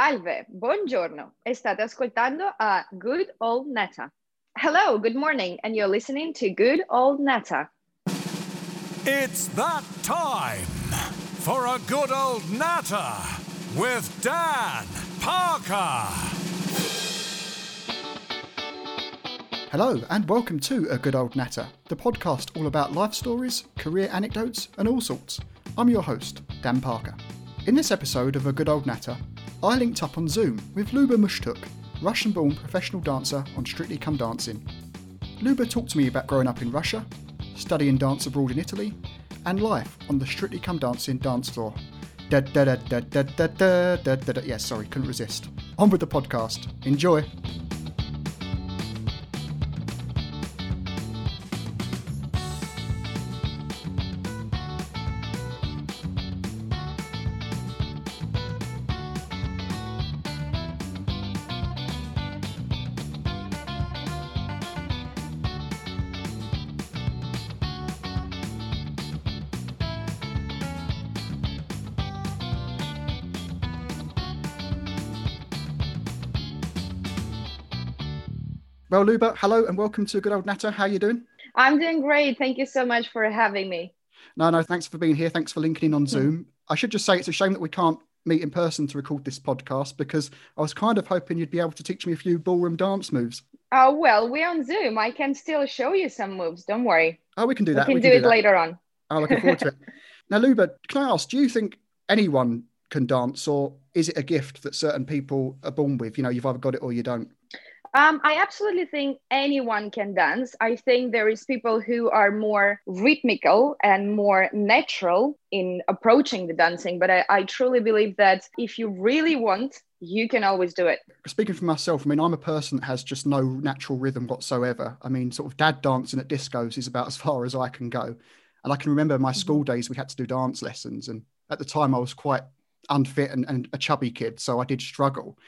Salve, buongiorno. State ascoltando a Good Old Natter. Hello, good morning, and you're listening to Good Old Natter. It's that time for a good old natter with Dan Parker. Hello, and welcome to A Good Old Natter, the podcast all about life stories, career anecdotes, and all sorts. I'm your host, Dan Parker. In this episode of A Good Old Natter, I linked up on Zoom with Luba Mushtuk, Russian born professional dancer on Strictly Come Dancing. Luba talked to me about growing up in Russia, studying dance abroad in Italy, and life on the Strictly Come Dancing dance floor. Da, da, da, da, da, da, da, da, da. Yes, sorry, couldn't resist. On with the podcast. Enjoy. Well, Luba, hello and welcome to Good Old Natter. How are you doing? I'm doing great. Thank you so much for having me. No, no, thanks for being here. Thanks for linking in on hmm. Zoom. I should just say it's a shame that we can't meet in person to record this podcast because I was kind of hoping you'd be able to teach me a few ballroom dance moves. Oh, well, we're on Zoom. I can still show you some moves. Don't worry. Oh, we can do that. We can, do, it that. later on. Oh, I'm looking forward to it. Now, Luba, can I ask, do you think anyone can dance or is it a gift that certain people are born with? You know, you've either got it or you don't. Um, I absolutely think anyone can dance. I think there is people who are more rhythmical and more natural in approaching the dancing. But I, I truly believe that if you really want, you can always do it. Speaking for myself, I mean, I'm a person that has just no natural rhythm whatsoever. I mean, sort of dad dancing at discos is about as far as I can go. And I can remember my school mm-hmm. days, we had to do dance lessons. And at the time, I was quite unfit and, and a chubby kid. So I did struggle.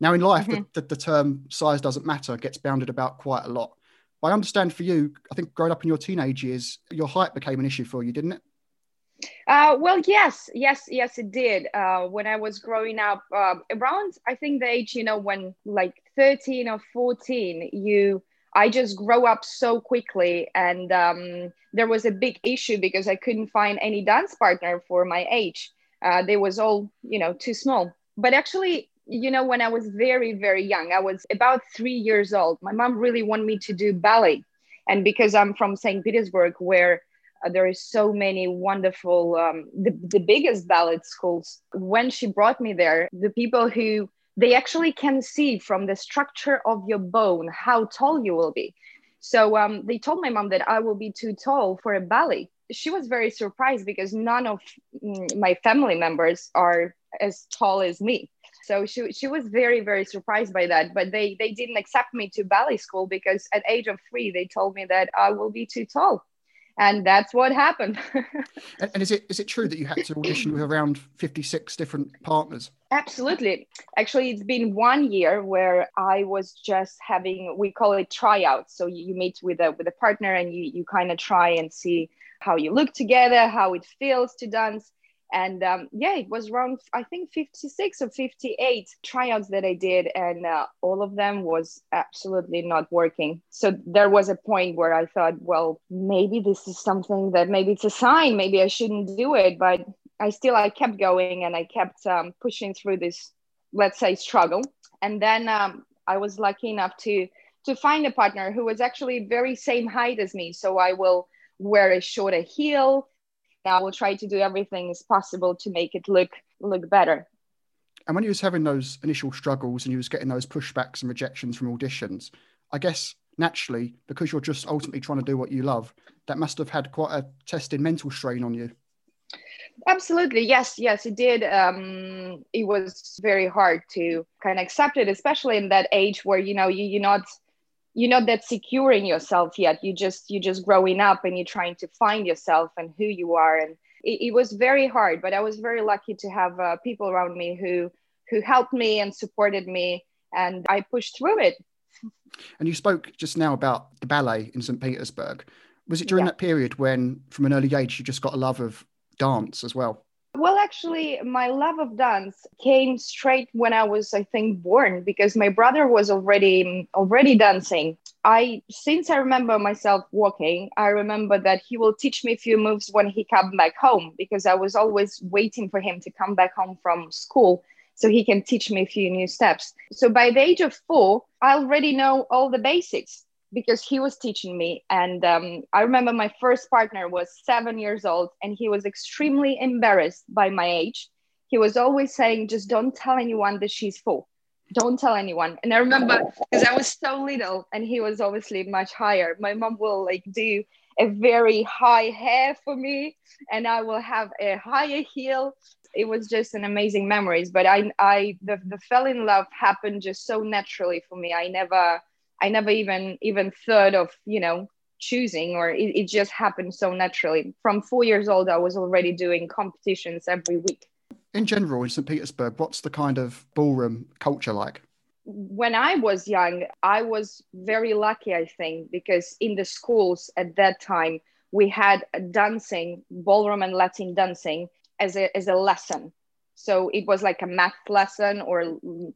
Now, in life, mm-hmm. the, the, the, term size doesn't matter gets bounded about quite a lot. But I understand for you, I think growing up in your teenage years, your height became an issue for you, didn't it? Uh, well, yes, yes, yes, it did. Uh, when I was growing up, uh, around I think the age, you know, when like 13 or 14, you, I just grow up so quickly, and um, there was a big issue because I couldn't find any dance partner for my age. Uh, they was all, you know, too small. But actually, you know, when I was very, very young, I was about three years old. My mom really wanted me to do ballet. And because I'm from St. Petersburg, where uh, there is so many wonderful, um, the, the biggest ballet schools, when she brought me there, the people who they actually can see from the structure of your bone how tall you will be. So um, they told my mom that I will be too tall for a ballet. She was very surprised because none of my family members are as tall as me. So she, she was very very surprised by that. But they they didn't accept me to ballet school because at age of three they told me that i will be too tall. And that's what happened. And, and is it is it true that you had to audition with around 56 different partners? Absolutely. Actually it's been one year where i was just having we call it tryouts. So you, you meet with a with a partner and you you kind of try and see how you look together how it feels to dance. And um, yeah it was around i think 56 or 58 tryouts that i did and uh, all of them was absolutely not working. So there was a point where i thought well maybe this is something that maybe it's a sign maybe i shouldn't do it but i still i kept going and i kept um, pushing through this let's say struggle. And then um, i was lucky enough to to find a partner who was actually very same height as me. So i will wear a shorter heel I will try to do everything as possible to make it look look better. And when you was having those initial struggles and you was getting those pushbacks and rejections from auditions, I guess naturally, because you're just ultimately trying to do what you love, that must have had quite a testing mental strain on you. Absolutely, yes, yes, it did. Um, it was very hard to kind of accept it, especially in that age where you know you, you're not you're not that secure in yourself yet. You just you're just growing up and you're trying to find yourself and who you are. And it, it was very hard but i was very lucky to have uh, people around me who who helped me and supported me and i pushed through it. And you spoke just now about the ballet in st petersburg. Was it during yeah. that period when from an early age you just got a love of dance as well Well, actually, my love of dance came straight when I was, I think, born because my brother was already already dancing. I, since I remember myself walking, I remember that he will teach me a few moves when he come back home because I was always waiting for him to come back home from school so he can teach me a few new steps. So by the age of four, I already know all the basics because he was teaching me. And um, I remember my first partner was seven years old and he was extremely embarrassed by my age. He was always saying, just don't tell anyone that she's four. Don't tell anyone. And I remember because I was so little and he was obviously much higher. My mom will like do a very high hair for me and I will have a higher heel. It was just an amazing memories. But I I the, the fell in love happened just so naturally for me. I never I never even even thought of you know choosing or it, it just happened so naturally. From four years old, I was already doing competitions every week. In general, in St. Petersburg, what's the kind of ballroom culture like? when I was young, I was very lucky, I think, because in the schools at that time, we had dancing, ballroom and Latin dancing as a, as a lesson. So it was like a math lesson or,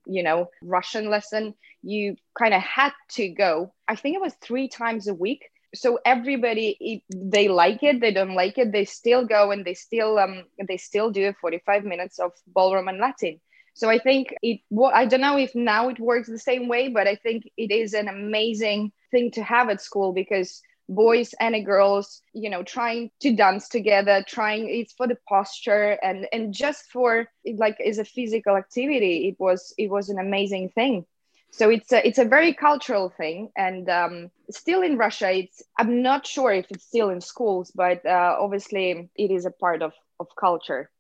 you know, Russian lesson. You kind of had to go. I think it was three times a week. So everybody, they like it, they don't like it, they still go and they still um they still do 45 minutes of ballroom and Latin. So I think it. Well, I don't know if now it works the same way, but I think it is an amazing thing to have at school because boys and girls you know trying to dance together trying it's for the posture and and just for like as a physical activity. It was it was an amazing thing. So it's a it's a very cultural thing. And um, still in russia it's i'm not sure if it's still in schools but uh, obviously it is a part of of culture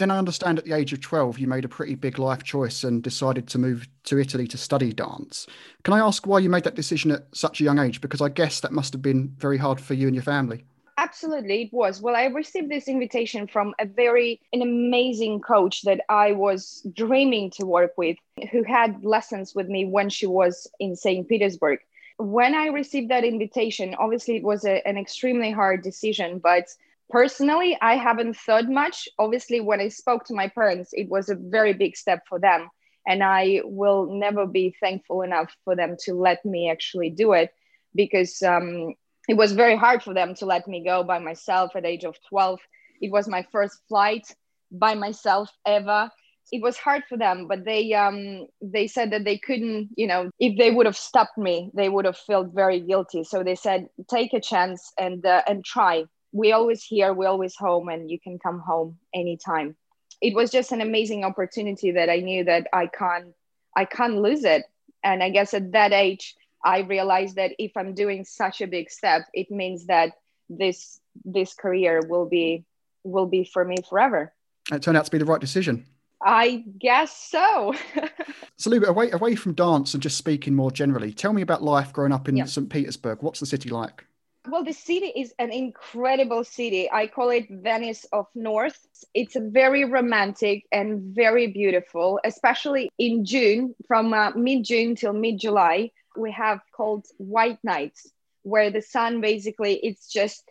then I understand at the age of 12, you made a pretty big life choice and decided to move to Italy to study dance. Can I ask why you made that decision at such a young age? Because I guess that must have been very hard for you and your family. Absolutely, it was. Well, I received this invitation from a very an amazing coach that I was dreaming to work with, who had lessons with me when she was in St. Petersburg. When I received that invitation, obviously it was a, an extremely hard decision, but personally i haven't thought much. Obviously when i spoke to my parents it was a very big step for them and i will never be thankful enough for them to let me actually do it because um, it was very hard for them to let me go by myself at age of 12 it was my first flight by myself ever. It was hard for them but they um they said that they couldn't you know if they would have stopped me they would have felt very guilty. So they said take a chance and uh, and try we always here, we always home, and you can come home anytime. It was just an amazing opportunity that I knew that I can't, I can't lose it. And I guess at that age, I realized that if I'm doing such a big step, it means that this this career will be will be for me forever. It turned out to be the right decision. I guess so. so, Luba, away away from dance and just speaking more generally, tell me about life growing up in yeah. St. Petersburg. What's the city like? Well, the city is an incredible city. I call it Venice of North. It's very romantic and very beautiful, especially in June, from uh, mid June till mid July. We have called White Nights, where the sun basically, it's just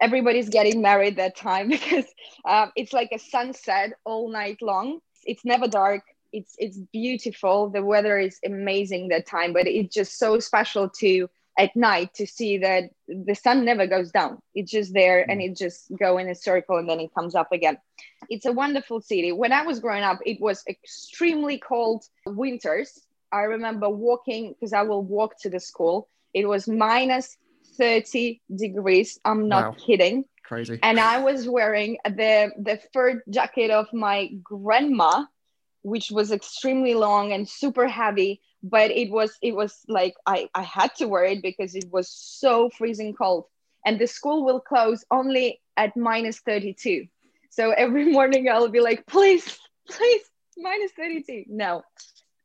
everybody's getting married that time because uh, it's like a sunset all night long. It's never dark. It's it's beautiful. The weather is amazing that time, but it's just so special to at night to see that the sun never goes down. It's just there and mm. it just go in a circle and then it comes up again. It's a wonderful city. When i was growing up it was extremely cold winters. I remember walking because i will walk to the school. It was minus 30 degrees. I'm not wow. kidding. Crazy. And i was wearing the the fur jacket of my grandma which was extremely long and super heavy but it was it was like I, I had to wear it because it was so freezing cold. And the school will close only at minus 32 so every morning i'll be like please please minus 32 no.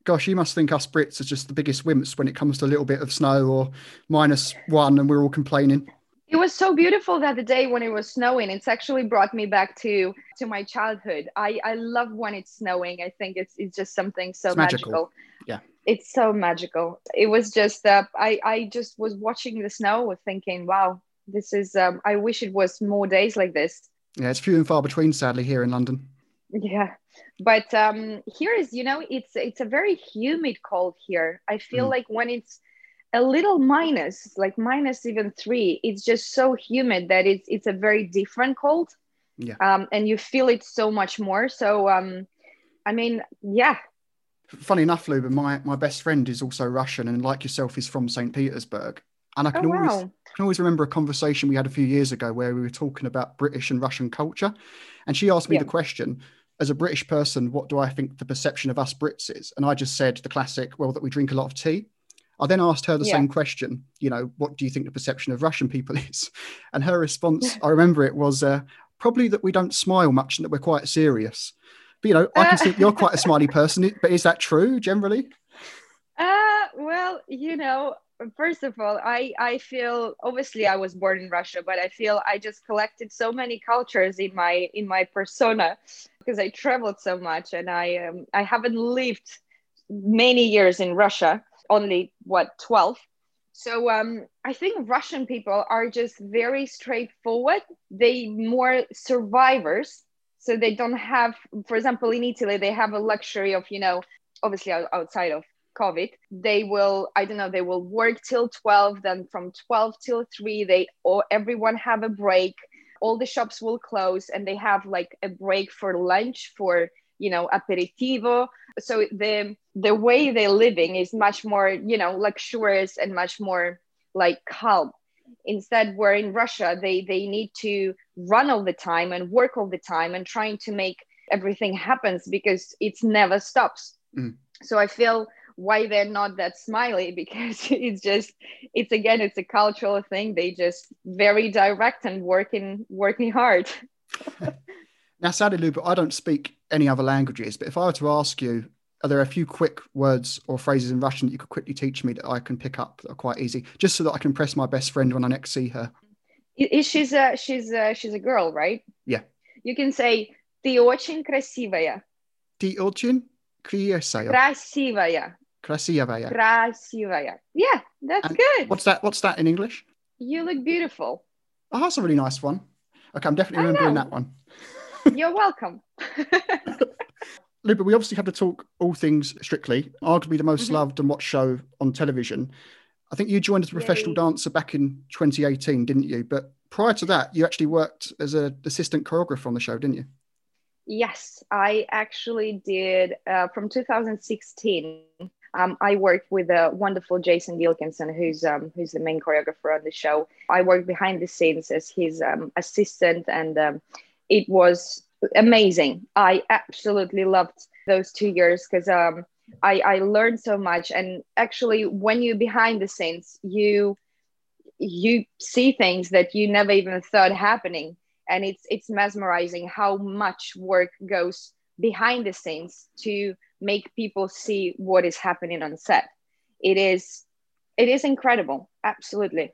Gosh you must think us brits are just the biggest wimps when it comes to a little bit of snow or minus one and we're all complaining. It was so beautiful that the day when it was snowing. It's actually brought me back to to my childhood. I i love when it's snowing. I think it's it's just something so magical. magical. yeah it's so magical it was just uh, i i just was watching the snow thinking wow this is um, i wish it was more days like this Yeah, it's few and far between, sadly, here in London. Yeah, but um, here is, you know, it's it's a very humid cold here. I feel mm. like when it's a little minus, like minus even three, it's just so humid that it's it's a very different cold. Yeah. Um, and you feel it so much more. So um, I mean, yeah. Funny enough, Luba, my my best friend is also Russian, and like yourself, is from St. Petersburg. And I can oh, always wow. can always remember a conversation we had a few years ago where we were talking about British and Russian culture, and she asked me yeah. the question as a British person, what do I think the perception of us Brits is? And I just said the classic, well, that we drink a lot of tea. I then asked her the yeah. same question, you know, what do you think the perception of Russian people is? And her response, I remember it was uh, probably that we don't smile much and that we're quite serious. But, you know, I can see you're quite a smiley person, but is that true generally? Uh, well, you know, first of all, I, I feel obviously I was born in Russia, but I feel I just collected so many cultures in my in my persona because I traveled so much and I um, I haven't lived many years in Russia, only what 12. So um, I think Russian people are just very straightforward. They more survivors. So they don't have, for example, in Italy, they have a luxury of, you know, obviously outside of COVID, they will, I don't know, they will work till 12, then from 12 till 3, they or everyone have a break. All the shops will close and they have like a break for lunch for you know aperitivo. So the the way they're living is much more you know luxurious and much more like calm instead where in russia. They they need to run all the time and work all the time and trying to make everything happens because it's never stops. Mm. so i feel why they're not that smiley because it's just it's again it's a cultural thing. They just very direct and working working hard. Now sadly Luba, i don't speak any other languages but if i were to ask you are there a few quick words or phrases in russian that you could quickly teach me that i can pick up that are quite easy just so that i can press my best friend when i next see her she's a she's a she's a girl right yeah you can say ты очень красивая ты очень красивая красивая Красивая. Красивая. Yeah, that's and good. What's that? What's that in English? You look beautiful. Oh, that's a really nice one. Okay, I'm definitely remembering that one. You're welcome. Luba, we obviously have to talk all things strictly, arguably the most mm-hmm. loved and watched show on television. I think you joined as a professional Yay. dancer back in 2018, didn't you? But prior to that, you actually worked as an assistant choreographer on the show, didn't you? Yes, I actually did uh, from 2016 um, I worked with a wonderful Jason Gilkison, who's um, who's the main choreographer on the show. I worked behind the scenes as his um, assistant, and um, it was amazing. I absolutely loved those two years because um, I, I learned so much. And actually, when you're behind the scenes, you you see things that you never even thought happening, and it's it's mesmerizing how much work goes behind the scenes to make people see what is happening on set it is it is incredible absolutely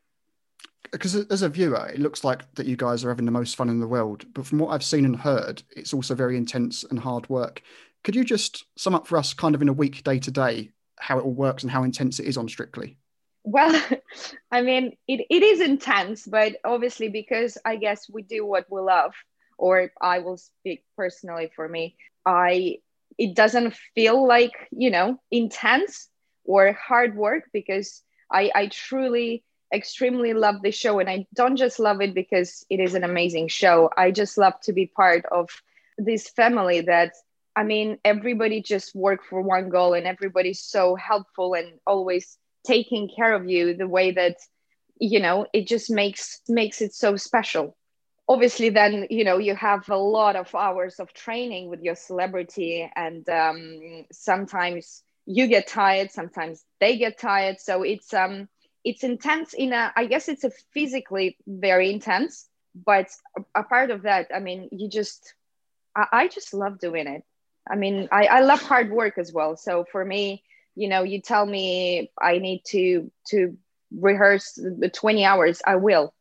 because as a viewer it looks like that you guys are having the most fun in the world but from what i've seen and heard it's also very intense and hard work. Could you just sum up for us kind of in a week day to day how it all works and how intense it is on strictly? Well i mean it, it is intense but obviously because i guess we do what we love or i will speak personally for me i it doesn't feel like you know intense or hard work because i i truly extremely love the show and i don't just love it because it is an amazing show. I just love to be part of this family that i mean everybody just work for one goal and everybody's so helpful and always taking care of you the way that you know it just makes makes it so special. Obviously then you know you have a lot of hours of training with your celebrity and um, sometimes you get tired sometimes they get tired. So it's um it's intense in a i guess it's a physically very intense but a, part of that i mean you just I, I just love doing it. I mean I, I love hard work as well. So for me you know you tell me i need to to rehearse the 20 hours i will.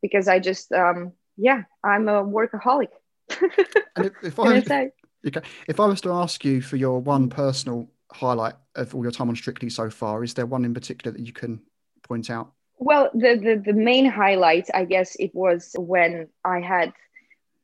Because I just, um, yeah, I'm a workaholic. and if, if I, if I was to ask you for your one personal highlight of all your time on Strictly so far, is there one in particular that you can point out? Well, the, the, the main highlight, I guess, it was when I had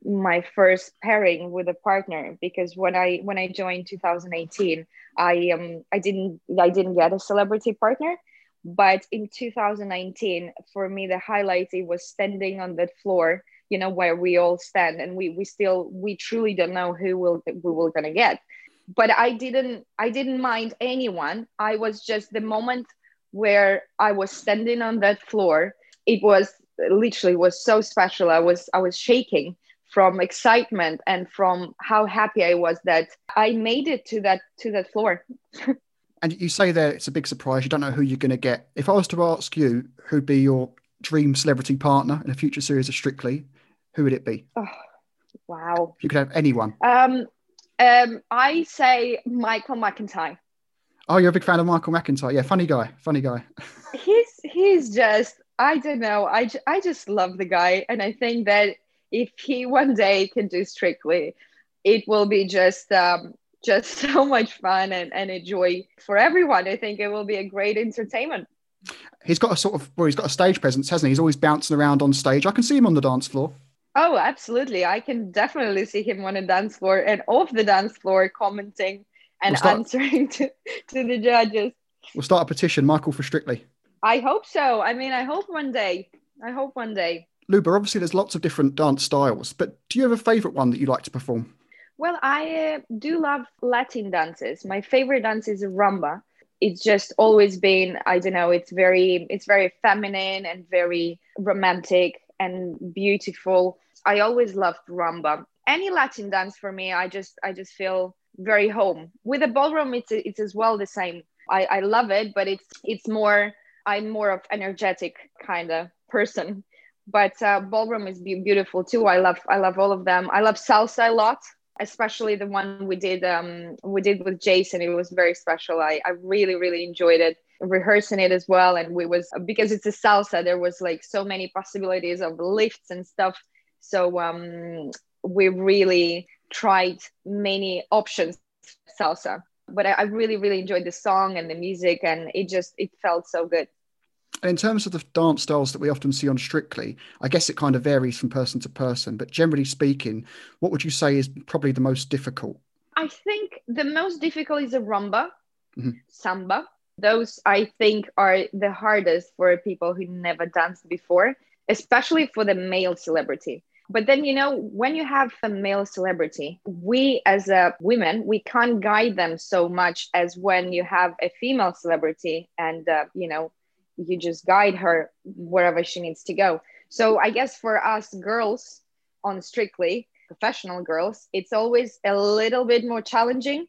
my first pairing with a partner because when I when I joined 2018, I um I didn't I didn't get a celebrity partner, but in 2019, for me the highlight it was standing on that floor, you know, where we all stand, and we we still we truly don't know who will we will gonna get, but I didn't I didn't mind anyone. I was just the moment where I was standing on that floor. It was literally was so special. I was I was shaking from excitement and from how happy I was that I made it to that to that floor. and you say there it's a big surprise. You don't know who you're going to get. If I was to ask you who'd be your dream celebrity partner in a future series of Strictly, who would it be? Oh, wow! You could have anyone. Um, um, I say Michael McIntyre. Oh, you're a big fan of Michael McIntyre. Yeah, funny guy. Funny guy. he's he's just I don't know. I, I just love the guy, and I think that if he one day can do strictly it will be just um, just so much fun and, and a joy for everyone i think it will be a great entertainment he's got a sort of well he's got a stage presence hasn't he he's always bouncing around on stage i can see him on the dance floor oh absolutely i can definitely see him on a dance floor and off the dance floor commenting and we'll start, answering to, to the judges we'll start a petition michael for strictly i hope so i mean i hope one day i hope one day Luba, obviously there's lots of different dance styles, but do you have a favorite one that you like to perform? Well, I uh, do love Latin dances. My favorite dance is rumba. It's just always been, I don't know, it's very it's very feminine and very romantic and beautiful. I always loved rumba. Any Latin dance for me, I just I just feel very home. With a ballroom, it's it's as well the same. I, I love it, but it's it's more I'm more of energetic kind of person but uh, ballroom is beautiful too. I love I love all of them. I love salsa a lot, especially the one we did um, we did with Jason. It was very special. I, I really really enjoyed it rehearsing it as well and we was because it's a salsa there was like so many possibilities of lifts and stuff so um we really tried many options salsa but I, I really really enjoyed the song and the music and it just it felt so good and in terms of the dance styles that we often see on Strictly, I guess it kind of varies from person to person. But generally speaking, what would you say is probably the most difficult? I think the most difficult is a rumba, mm-hmm. samba. Those I think are the hardest for people who never danced before, especially for the male celebrity. But then, you know, when you have a male celebrity, we as a women, we can't guide them so much as when you have a female celebrity and, uh, you know, you just guide her wherever she needs to go. So i guess for us girls on strictly professional girls it's always a little bit more challenging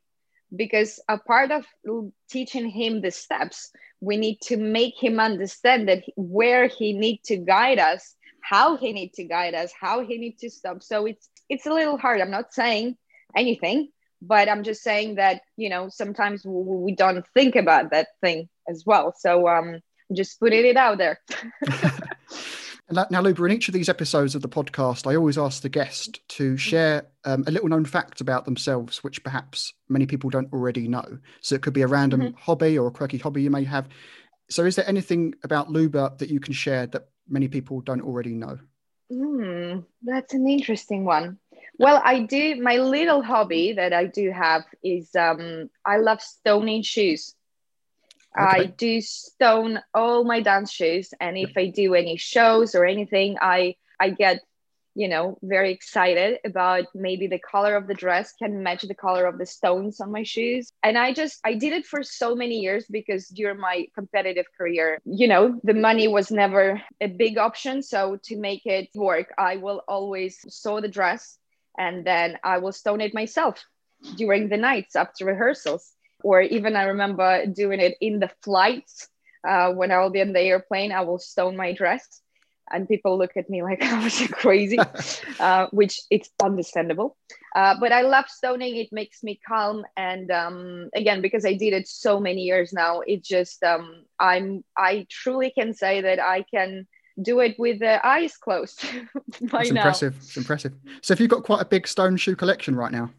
because a part of teaching him the steps we need to make him understand that where he need to guide us how he need to guide us how he need to stop so it's it's a little hard i'm not saying anything but i'm just saying that you know sometimes we, we don't think about that thing as well so um just putting it out there. now, Luba, in each of these episodes of the podcast, I always ask the guest to share um, a little known fact about themselves, which perhaps many people don't already know. So it could be a random mm-hmm. hobby or a quirky hobby you may have. So, is there anything about Luba that you can share that many people don't already know? Hmm, that's an interesting one. Well, I do. My little hobby that I do have is um, I love stoning shoes. Okay. I do stone all my dance shoes, and if I do any shows or anything, I I get you know very excited about maybe the color of the dress can match the color of the stones on my shoes. And i just i did it for so many years because during my competitive career you know the money was never a big option. So to make it work i will always sew the dress and then i will stone it myself during the nights after rehearsals. Or even I remember doing it in the flights uh, when I will be in the airplane. I will stone my dress, and people look at me like I was crazy, uh, which it's understandable. Uh, but I love stoning; it makes me calm, and um, again, because I did it so many years now, it just um, I'm I truly can say that I can do it with the eyes closed. Now. impressive. It's impressive. So, if you've got quite a big stone shoe collection right now?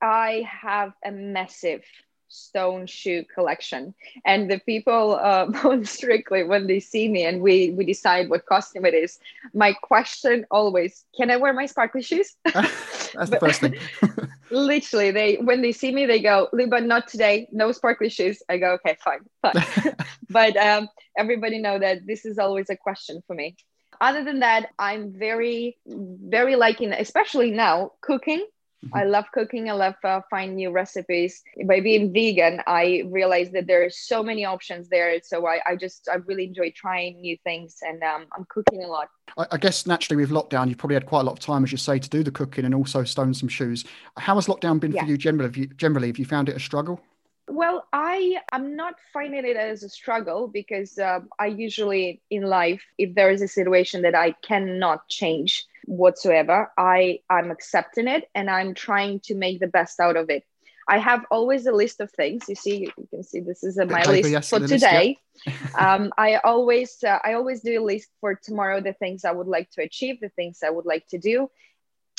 I have a massive stone shoe collection. And the people uh, strictly when they see me and we we decide what costume it is. My question always can i wear my sparkly shoes? That's the first thing. literally they when they see me they go luba not today. No sparkly shoes. I go okay fine fine. But um, everybody know that this is always a question for me. Other than that i'm very very liking especially now cooking I love cooking. I love uh, find new recipes. By being vegan, I realized that there are so many options there. So I, I just I really enjoy trying new things, and um, I'm cooking a lot. I, I, guess naturally with lockdown, you've probably had quite a lot of time, as you say, to do the cooking and also stone some shoes. How has lockdown been yeah. for you generally? Have you, generally, have you found it a struggle? Well, I am not finding it as a struggle because uh, I usually in life, if there is a situation that I cannot change, whatsoever. I i'm accepting it and i'm trying to make the best out of it. I have always a list of things. You see you can see this is a, my list yes, for today list, yeah. um, i always uh, i always do a list for tomorrow the things i would like to achieve the things i would like to do.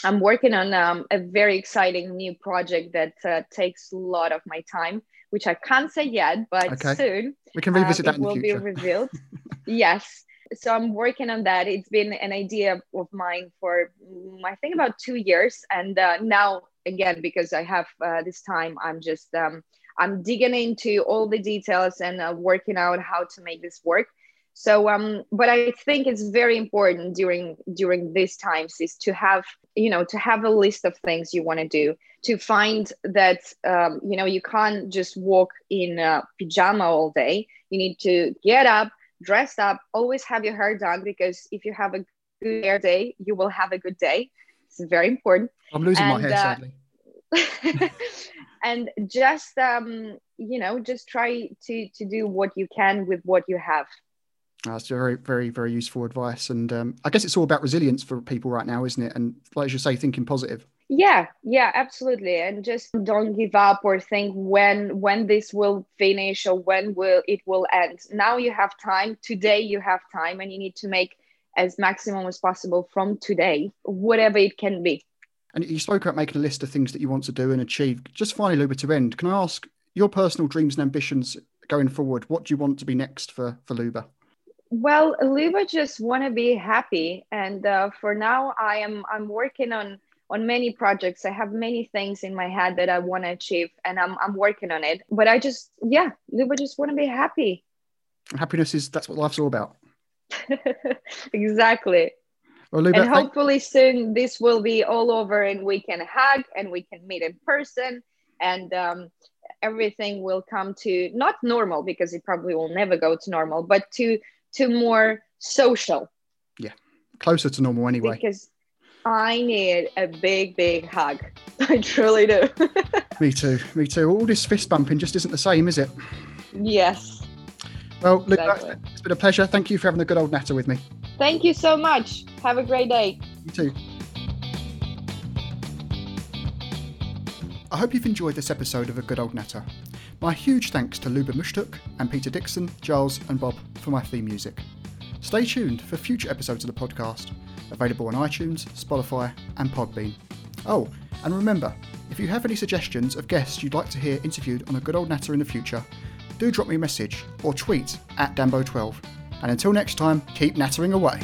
I'm working on um, a very exciting new project that uh, takes a lot of my time which i can't say yet but okay. soon we can revisit uh, that in will the future. be revealed. Yes so i'm working on that. It's been an idea of mine for mm, i think about two years. And uh, now again because i have uh, this time i'm just um, i'm digging into all the details and uh, working out how to make this work. So um but i think it's very important during during these times is to have you know to have a list of things you want to do to find that um, you know you can't just walk in a pajama all day. You need to get up dressed up, always have your hair done because if you have a good hair day, you will have a good day. It's very important. I'm losing and, my hair uh, sadly. and just um, you know, just try to to do what you can with what you have. That's very, very, very useful advice. And um, I guess it's all about resilience for people right now, isn't it? And like you say, thinking positive yeah yeah absolutely. And just don't give up or think when when this will finish or when will it will end. Now you have time. Today you have time and you need to make as maximum as possible from today whatever it can be. And you spoke about making a list of things that you want to do and achieve. Just finally luba to end can i ask your personal dreams and ambitions going forward? What do you want to be next for for luba? Well luba just want to be happy. And uh, for now i am i'm working on on many projects. I have many things in my head that I want to achieve and I'm, I'm working on it. But I just, yeah, Luba just want to be happy. Happiness is, that's what life's all about. exactly. Well, Luba, and hopefully soon this will be all over and we can hug and we can meet in person and um, everything will come to not normal because it probably will never go to normal, but to to more social. Yeah, closer to normal anyway. Because I need a big, big hug. I truly do. me too. Me too. All this fist bumping just isn't the same, is it? Yes. Well, Luke, exactly. it's been a pleasure. Thank you for having a good old natter with me. Thank you so much. Have a great day. You too. I hope you've enjoyed this episode of A Good Old Natter. My huge thanks to Luba Mushtuk and Peter Dixon, Giles, and Bob for my theme music. Stay tuned for future episodes of the podcast available on iTunes, Spotify, and Podbean. Oh, and remember, if you have any suggestions of guests you'd like to hear interviewed on a good old natter in the future, do drop me a message or tweet at Dambo12. And until next time, keep nattering away.